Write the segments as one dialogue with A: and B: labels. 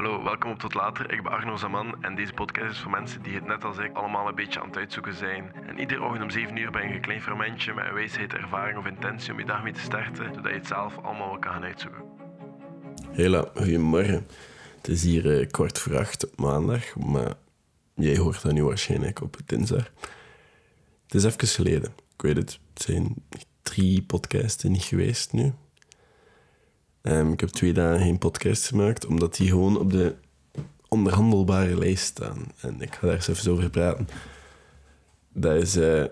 A: Hallo, welkom op Tot Later. Ik ben Arno Zaman en deze podcast is voor mensen die het net als ik allemaal een beetje aan het uitzoeken zijn. En iedere ochtend om 7 uur ben je een klein fermentje met een wijsheid, ervaring of intentie om je dag mee te starten, zodat je het zelf allemaal wel kan gaan uitzoeken.
B: Hela, goedemorgen. Het is hier eh, kwart voor acht op maandag, maar jij hoort dat nu waarschijnlijk op dinsdag. Het is even geleden. Ik weet het, het zijn drie podcasten niet geweest nu. Ehm, ik heb twee dagen geen podcast gemaakt, omdat die gewoon op de onderhandelbare lijst staan. En ik ga daar eens even over praten. Dat is... eh,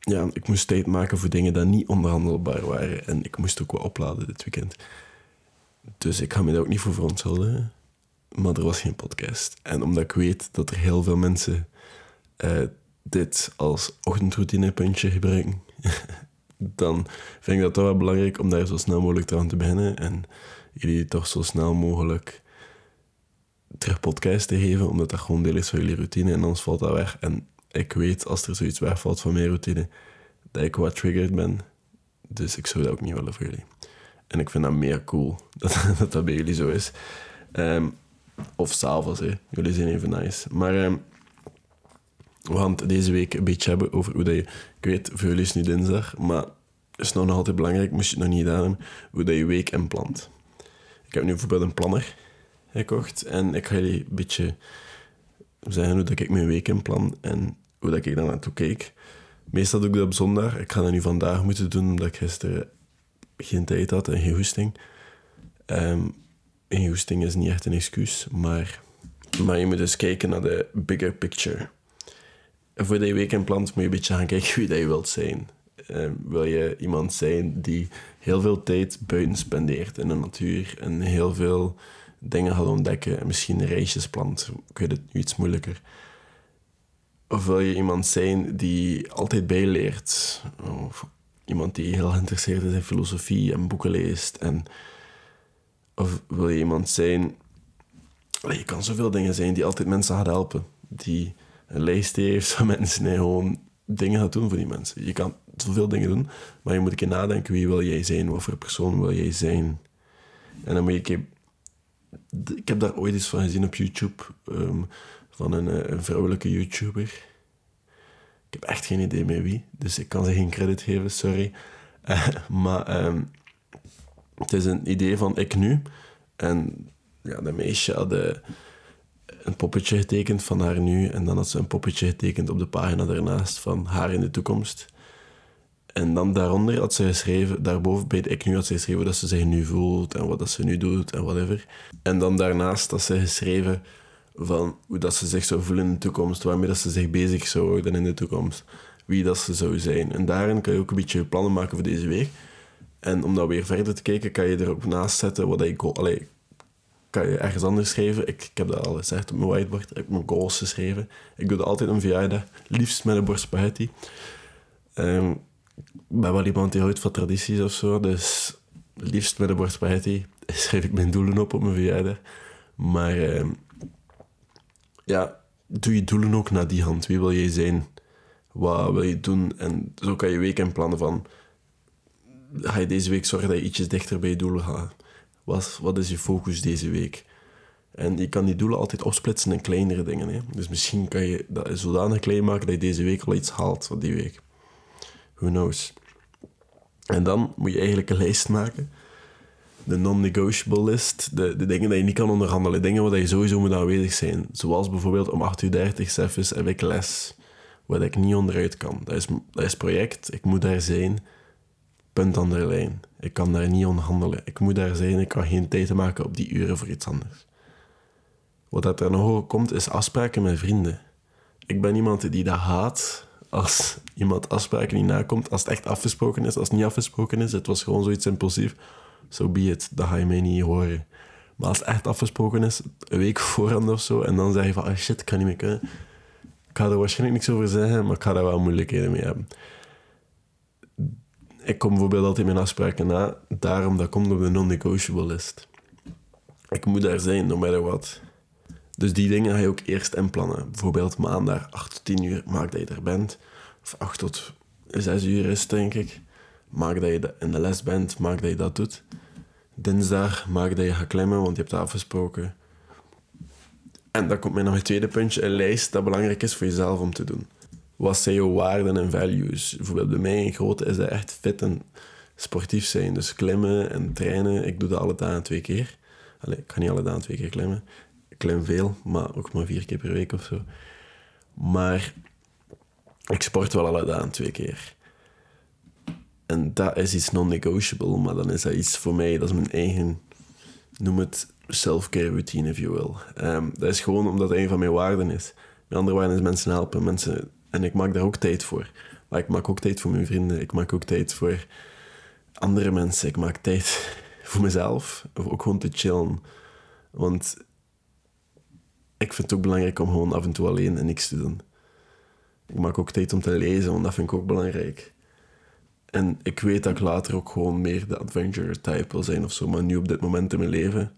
B: ja, ik moest tijd maken voor dingen die niet onderhandelbaar waren. En ik moest ook wat opladen dit weekend. Dus ik ga me daar ook niet voor verontschuldigen. Maar er was geen podcast. En omdat ik weet dat er heel veel mensen eh, dit als ochtendroutinepuntje gebruiken, dan vind ik dat toch wel belangrijk om daar zo snel mogelijk aan te beginnen. En jullie toch zo snel mogelijk terug podcast te geven, omdat dat gewoon deel is van jullie routine en anders valt dat weg. En ik weet, als er zoiets wegvalt van mijn routine, dat ik wat triggered ben. Dus ik zou dat ook niet willen voor jullie. En ik vind dat meer cool dat dat, bij jullie zo is. Ehm, of s'avonds. Jullie zijn even nice. Maar ehm, we gaan het deze week een beetje hebben over hoe dat je... Ik weet, jullie is nu dinsdag, maar is nou nog altijd belangrijk, moest je het nog niet gedaan hebben, hoe dat je week inplant. Ik heb nu bijvoorbeeld een planner gekocht en ik ga jullie een beetje zeggen hoe dat ik mijn week inplan en hoe dat ik daar naartoe kijk. Meestal doe ik dat op zondag. Ik ga dat nu vandaag moeten doen, omdat ik gisteren geen tijd had en geen hoesting. Geen hoesting is niet echt een excuus, maar, maar je moet dus kijken naar de bigger picture. En voordat je week inplant, moet je een beetje gaan kijken wie dat je wilt zijn. Ehm, wil je iemand zijn die heel veel tijd buiten spendeert in de natuur en heel veel dingen gaat ontdekken en misschien reisjes plant? Ik weet het nu iets moeilijker. Of wil je iemand zijn die altijd bijleert? Of iemand die heel geïnteresseerd is in filosofie en boeken leest? En, of wil je iemand zijn... Je kan zoveel dingen zijn die altijd mensen gaat helpen. Die een heeft van mensen en gewoon dingen gaat doen voor die mensen. Je kan zoveel dingen doen, maar je moet een keer nadenken wie wil jij zijn? Wat voor persoon wil jij zijn? En dan moet je een keer ik heb daar ooit eens van gezien op YouTube ehm, van een, eh, een vrouwelijke YouTuber. Ik heb echt geen idee meer wie, dus ik kan ze geen credit geven, sorry. Maar ehm, het is een idee van ik nu. En ja, dat meisje had eh, een poppetje getekend van haar nu. En dan had ze een poppetje getekend op de pagina daarnaast van haar in de toekomst. En dan daaronder had ze geschreven, daarboven bij het ik nu had ze geschreven dat ze zich nu voelt en wat dat ze nu doet en whatever. En dan daarnaast had ze geschreven van hoe dat ze zich zou voelen in de toekomst, waarmee dat ze zich bezig zou houden in de toekomst, wie dat ze zou zijn. En daarin kan je ook een beetje je plannen maken voor deze week. En om dat weer verder te kijken, kan je er ook naast zetten wat ik... Allee, kan je ergens anders schrijven. Ik, ik heb dat al gezegd op mijn whiteboard. Ik heb mijn goals geschreven. Ik doe dat altijd een verjaardag. Liefst met een bord spaghetti. Ehm, ik ben wel iemand die houdt van tradities of zo. Dus liefst met een bord spaghetti schrijf ik mijn doelen op op mijn verjaardag. Maar ehm, ja, doe je doelen ook naar die hand. Wie wil jij zijn? Wat wil je doen? En zo kan je week inplannen van... Ga je deze week zorgen dat je ietsjes dichter bij je doelen gaat? Wat, wat is je focus deze week? En je kan die doelen altijd opsplitsen in kleinere dingen. Hè? Dus misschien kan je dat zodanig klein maken dat je deze week al iets haalt van die week. Who knows? En dan moet je eigenlijk een lijst maken. De non-negotiable list. De, dingen die je niet kan onderhandelen. Dingen waar je sowieso moet aanwezig zijn. Zoals bijvoorbeeld om 8.30 uur heb ik les. Waar ik niet onderuit kan. Dat is, dat is project. Ik moet daar zijn. Punt aan de lijn. Ik kan daar niet onderhandelen. Ik moet daar zijn. Ik kan geen tijd maken op die uren voor iets anders. Wat dat er nog komt, is afspraken met vrienden. Ik ben iemand die dat haat als iemand afspraken niet nakomt. Als het echt afgesproken is, als het niet afgesproken is. Het was gewoon zoiets impulsief. So be it. Dat ga je mij niet horen. Maar als het echt afgesproken is, een week voorhand of zo, en dan zeg je van, ah shit, ik kan niet meer kunnen. Ik ga er waarschijnlijk niks over zeggen, maar ik ga daar wel moeilijkheden mee hebben. Ik kom bijvoorbeeld altijd mijn afspraken na, daarom dat komt op de non-negotiable list. Ik moet daar zijn, no matter what. Dus die dingen ga je ook eerst inplannen. Bijvoorbeeld maandag 8 tot 10 uur, maak dat je er bent. Of 8 tot 6 uur is denk ik. Maak dat je in de les bent, maak dat je dat doet. Dinsdag maak dat je gaat klimmen, want je hebt afgesproken. En dat komt mij naar mijn tweede puntje. Een lijst dat belangrijk is voor jezelf om te doen. Wat zijn jouw waarden en values? Bijvoorbeeld bij mij een grote is dat echt fit en sportief zijn. Dus klimmen en trainen. Ik doe dat alle dagen twee keer. Allee, ik kan niet alle dagen twee keer klimmen. Ik klim veel, maar ook maar vier keer per week of zo. Maar ik sport wel alle dagen twee keer. En dat is iets non-negotiable, maar dan is dat iets voor mij, dat is mijn eigen, noem het self-care routine, if you will. Um, dat is gewoon omdat het een van mijn waarden is. Mijn andere waarden is mensen helpen, mensen, en ik maak daar ook tijd voor. Maar ik maak ook tijd voor mijn vrienden, ik maak ook tijd voor andere mensen, ik maak tijd voor mezelf, ook gewoon te chillen. Want ik vind het ook belangrijk om gewoon af en toe alleen en niks te doen. Ik maak ook tijd om te lezen, want dat vind ik ook belangrijk. En ik weet dat ik later ook gewoon meer de adventure type wil zijn of zo. Maar nu op dit moment in mijn leven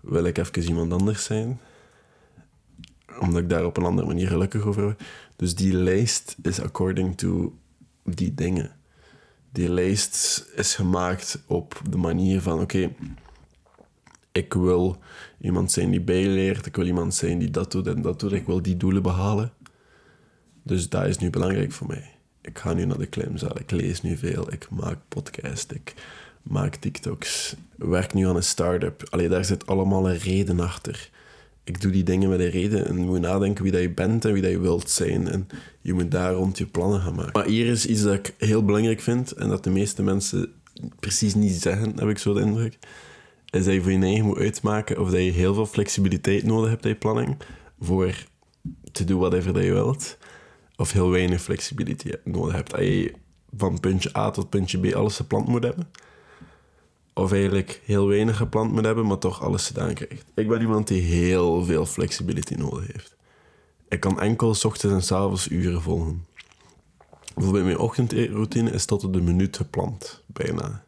B: wil ik even iemand anders zijn. Omdat ik daar op een andere manier gelukkig over. Dus die lijst is according to die dingen. Die lijst is gemaakt op de manier van: oké, ik wil iemand zijn die bijleert. Ik wil iemand zijn die dat doet en dat doet. Ik wil die doelen behalen. Dus dat is nu belangrijk voor mij. Ik ga nu naar de klimzaal, ik lees nu veel, ik maak podcast, ik maak TikToks, werk nu aan een start-up. Allee, daar zit allemaal een reden achter. Ik doe die dingen met een reden en je moet nadenken wie dat je bent en wie dat je wilt zijn. En je moet daar rond je plannen gaan maken. Maar hier is iets dat ik heel belangrijk vind en dat de meeste mensen precies niet zeggen, heb ik zo de indruk. Is dat je voor je eigen moet uitmaken of dat je heel veel flexibiliteit nodig hebt in je planning voor te doen whatever dat je wilt of heel weinig flexibiliteit nodig hebt. Dat je van puntje A tot puntje B alles gepland moet hebben. Of eigenlijk heel weinig gepland moet hebben, maar toch alles gedaan krijgt. Ik ben iemand die heel veel flexibiliteit nodig heeft. Ik kan enkel ochtends en avonds uren volgen. Bijvoorbeeld mijn ochtendroutine is tot op de minuut gepland, bijna.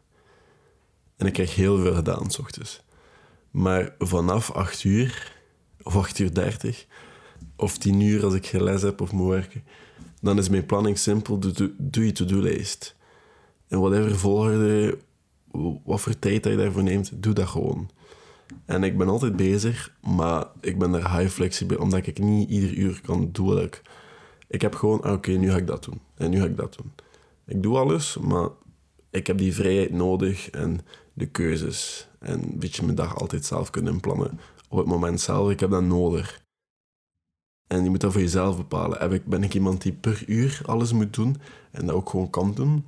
B: En ik krijg heel veel gedaan ochtends. Maar vanaf 8 uur, of 8 uur 30, of tien uur als ik les heb of moet werken, dan is mijn planning simpel. Doe, je to-do-lijst. En whatever volgorde, wat voor tijd dat je daarvoor neemt, doe dat gewoon. En ik ben altijd bezig, maar ik ben er high flexibel, omdat ik niet ieder uur kan doen wat ik... Ik heb gewoon, ah, oké, nu ga ik dat doen. En nu ga ik dat doen. Ik doe alles, maar ik heb die vrijheid nodig en de keuzes. En een beetje mijn dag altijd zelf kunnen plannen. Op het moment zelf, ik heb dat nodig. En je moet dat voor jezelf bepalen. Ben ik iemand die per uur alles moet doen en dat ook gewoon kan doen?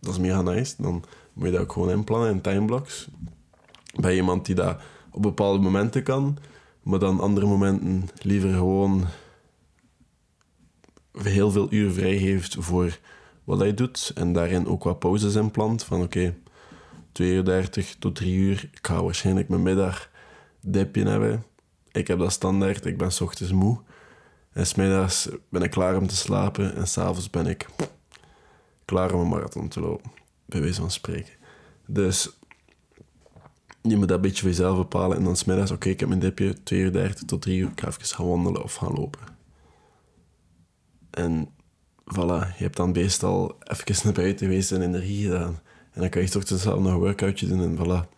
B: Dat is mega nice. Dan moet je dat ook gewoon inplannen in timeblocks. Je iemand die dat op bepaalde momenten kan, maar dan andere momenten liever gewoon heel veel uur vrij heeft voor wat hij doet en daarin ook wat pauzes inplant van oké, okay, 2 uur 30 tot 3 uur, ik ga waarschijnlijk mijn middag dipje hebben ik heb dat standaard. Ik ben s ochtends moe. En smiddags ben ik klaar om te slapen. En s'avonds ben ik klaar om een marathon te lopen. Bij wijze van spreken. Dus je moet dat beetje voor jezelf bepalen. En dan smiddags, oké, ik heb mijn dipje. 2 uur 30 tot 3 uur. Ik ga even gaan wandelen of gaan lopen. En voilà, je hebt dan meestal even naar buiten geweest en energie gedaan. En dan kan je toch zelf nog een workoutje doen en voilà.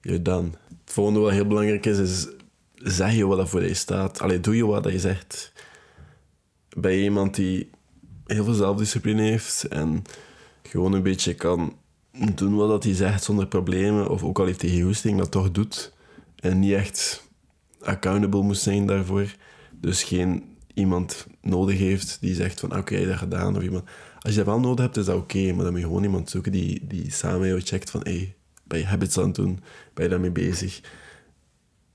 B: Je dan. Het volgende wat heel belangrijk is, is zeg je wat dat voor je staat. Allee, doe je wat je zegt. Ben je iemand die heel veel zelfdiscipline heeft en gewoon een beetje kan doen wat hij zegt zonder problemen, of ook al heeft hij hoesting, dat toch doet. En niet echt accountable moet zijn daarvoor. Dus geen iemand nodig heeft die zegt van oké, okay, dat gedaan. Of iemand. Als je dat wel nodig hebt, is dat oké. maar dan moet je gewoon iemand zoeken die, die samen jou checkt van hey, ben je habits aan het doen? Ben je daarmee bezig?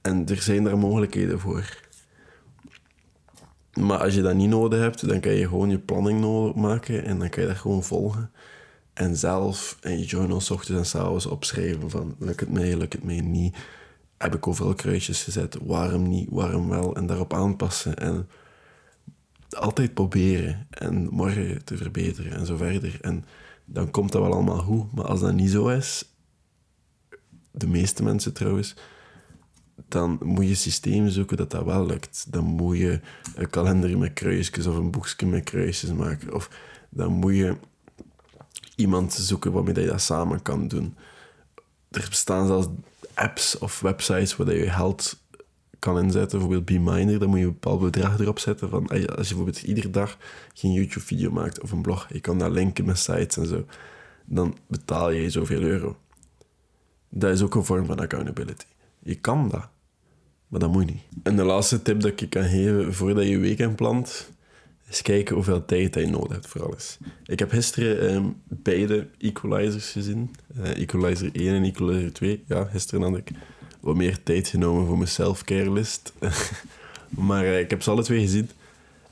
B: En er zijn daar mogelijkheden voor. Maar als je dat niet nodig hebt, dan kan je gewoon je planning maken en dan kan je dat gewoon volgen. En zelf in je journal ochtends en avonds opschrijven van lukt het mij, lukt het mij niet. Heb ik overal kruisjes gezet, waarom niet, waarom wel. En daarop aanpassen en altijd proberen en morgen te verbeteren en zo verder. En dan komt dat wel allemaal goed. Maar als dat niet zo is, de meeste mensen trouwens, dan moet je systeem zoeken dat dat wel lukt. Dan moet je een kalender met kruisjes of een boekje met kruisjes maken. Of dan moet je iemand zoeken waarmee je dat samen kan doen. Er bestaan zelfs apps of websites waar je geld kan inzetten. Bijvoorbeeld BeMinder, dan moet je een bepaald bedrag erop zetten. Van, als je bijvoorbeeld iedere dag geen YouTube-video maakt of een blog, je kan dat linken met sites en zo, dan betaal je zoveel euro. Dat is ook een vorm van accountability. Je kan dat, maar dat moet niet. En de laatste tip dat ik je kan geven voordat je weekend plant, is kijken hoeveel tijd je nodig hebt voor alles. Ik heb gisteren um, beide equalizers gezien. Uh, equalizer 1 en equalizer 2. Ja, gisteren had ik wat meer tijd genomen voor mijn self-care list. maar uh, ik heb ze alle twee gezien.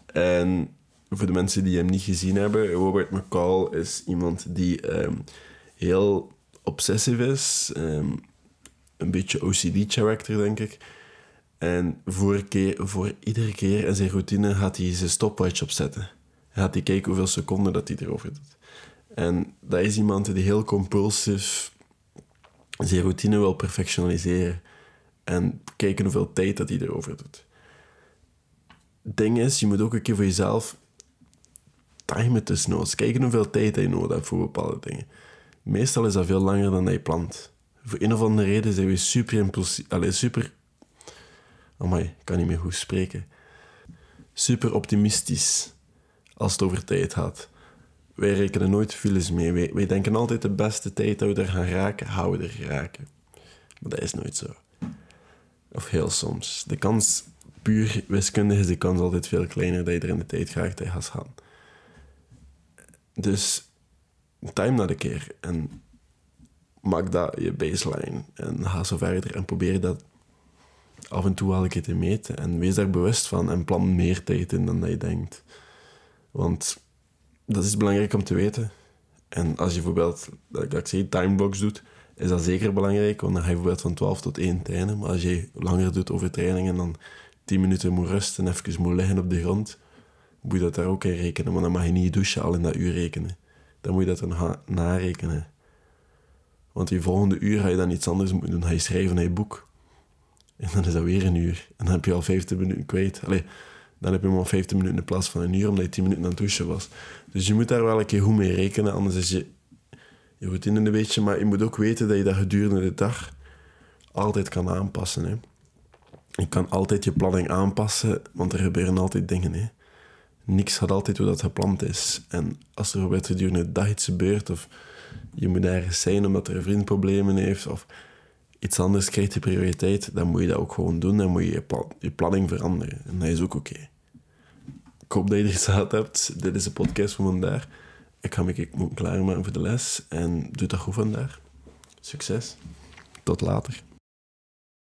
B: En voor de mensen die hem niet gezien hebben, Robert McCall is iemand die um, heel obsessief is. Um, een beetje OCD-character, denk ik. En voor, keer, voor iedere keer in zijn routine gaat hij zijn stopwatch opzetten. Hij gaat hij kijken hoeveel seconden dat hij erover doet. En dat is iemand die heel compulsief zijn routine wil perfectionaliseren. En kijken hoeveel tijd dat hij erover doet. Ding is, je moet ook een keer voor jezelf timen tussenoods. Kijken hoeveel tijd je nodig hebt voor bepaalde dingen. Meestal is dat veel langer dan je plant. Voor een of andere reden zijn we super impulsief... Allez, super Amai, ik kan niet meer goed spreken. Super optimistisch als het over tijd gaat. Wij rekenen nooit files mee. Wij, denken altijd de beste tijd dat we er gaan raken, gaan we er raken. Maar dat is nooit zo. Of heel soms. De kans, puur wiskundig, is de kans altijd veel kleiner dat je er in de tijd graag tegen gaat gaan. Dus time dat een keer en maak dat je baseline en ga zo verder en probeer dat af en toe wel een keer te meten. En wees daar bewust van en plan meer tijd in dan dat je denkt. Want dat is belangrijk om te weten. En als je bijvoorbeeld, dat ik zei, timeblocks doet, is dat zeker belangrijk. Want dan ga je bijvoorbeeld van 12 tot 1 trainen. Maar als je langer doet over trainingen, dan 10 minuten moet rusten en even moet liggen op de grond, moet je dat daar ook in rekenen. Maar dan mag je niet douchen al in dat uur rekenen. Dan moet je dat dan narekenen. Want die volgende uur ga je dan iets anders moeten doen. Ga je schrijven naar je boek. En dan is dat weer een uur. En dan heb je al 15 minuten kwijt. Allee, dan heb je maar 15 minuten in plaats van een uur, omdat je 10 minuten aan het douchen was. Dus je moet daar wel een keer goed mee rekenen, anders is je, je routine een beetje. Maar je moet ook weten dat je dat gedurende de dag altijd kan aanpassen. Hè. Je kan altijd je planning aanpassen, want er gebeuren altijd dingen. Hè. Niks gaat altijd hoe dat gepland is. En als er gedurende de dag iets gebeurt, of je moet ergens zijn omdat er een vriend problemen heeft, of iets anders krijgt de prioriteit, dan moet je dat ook gewoon doen. Dan moet je je, planning veranderen. En dat is ook oké. Ik hoop dat je er hebt. Dit is de podcast van vandaag. Ik ga me klaarmaken voor de les. En doe dat goed vandaag. Succes. Tot later.